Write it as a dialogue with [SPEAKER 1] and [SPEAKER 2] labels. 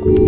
[SPEAKER 1] Ooh.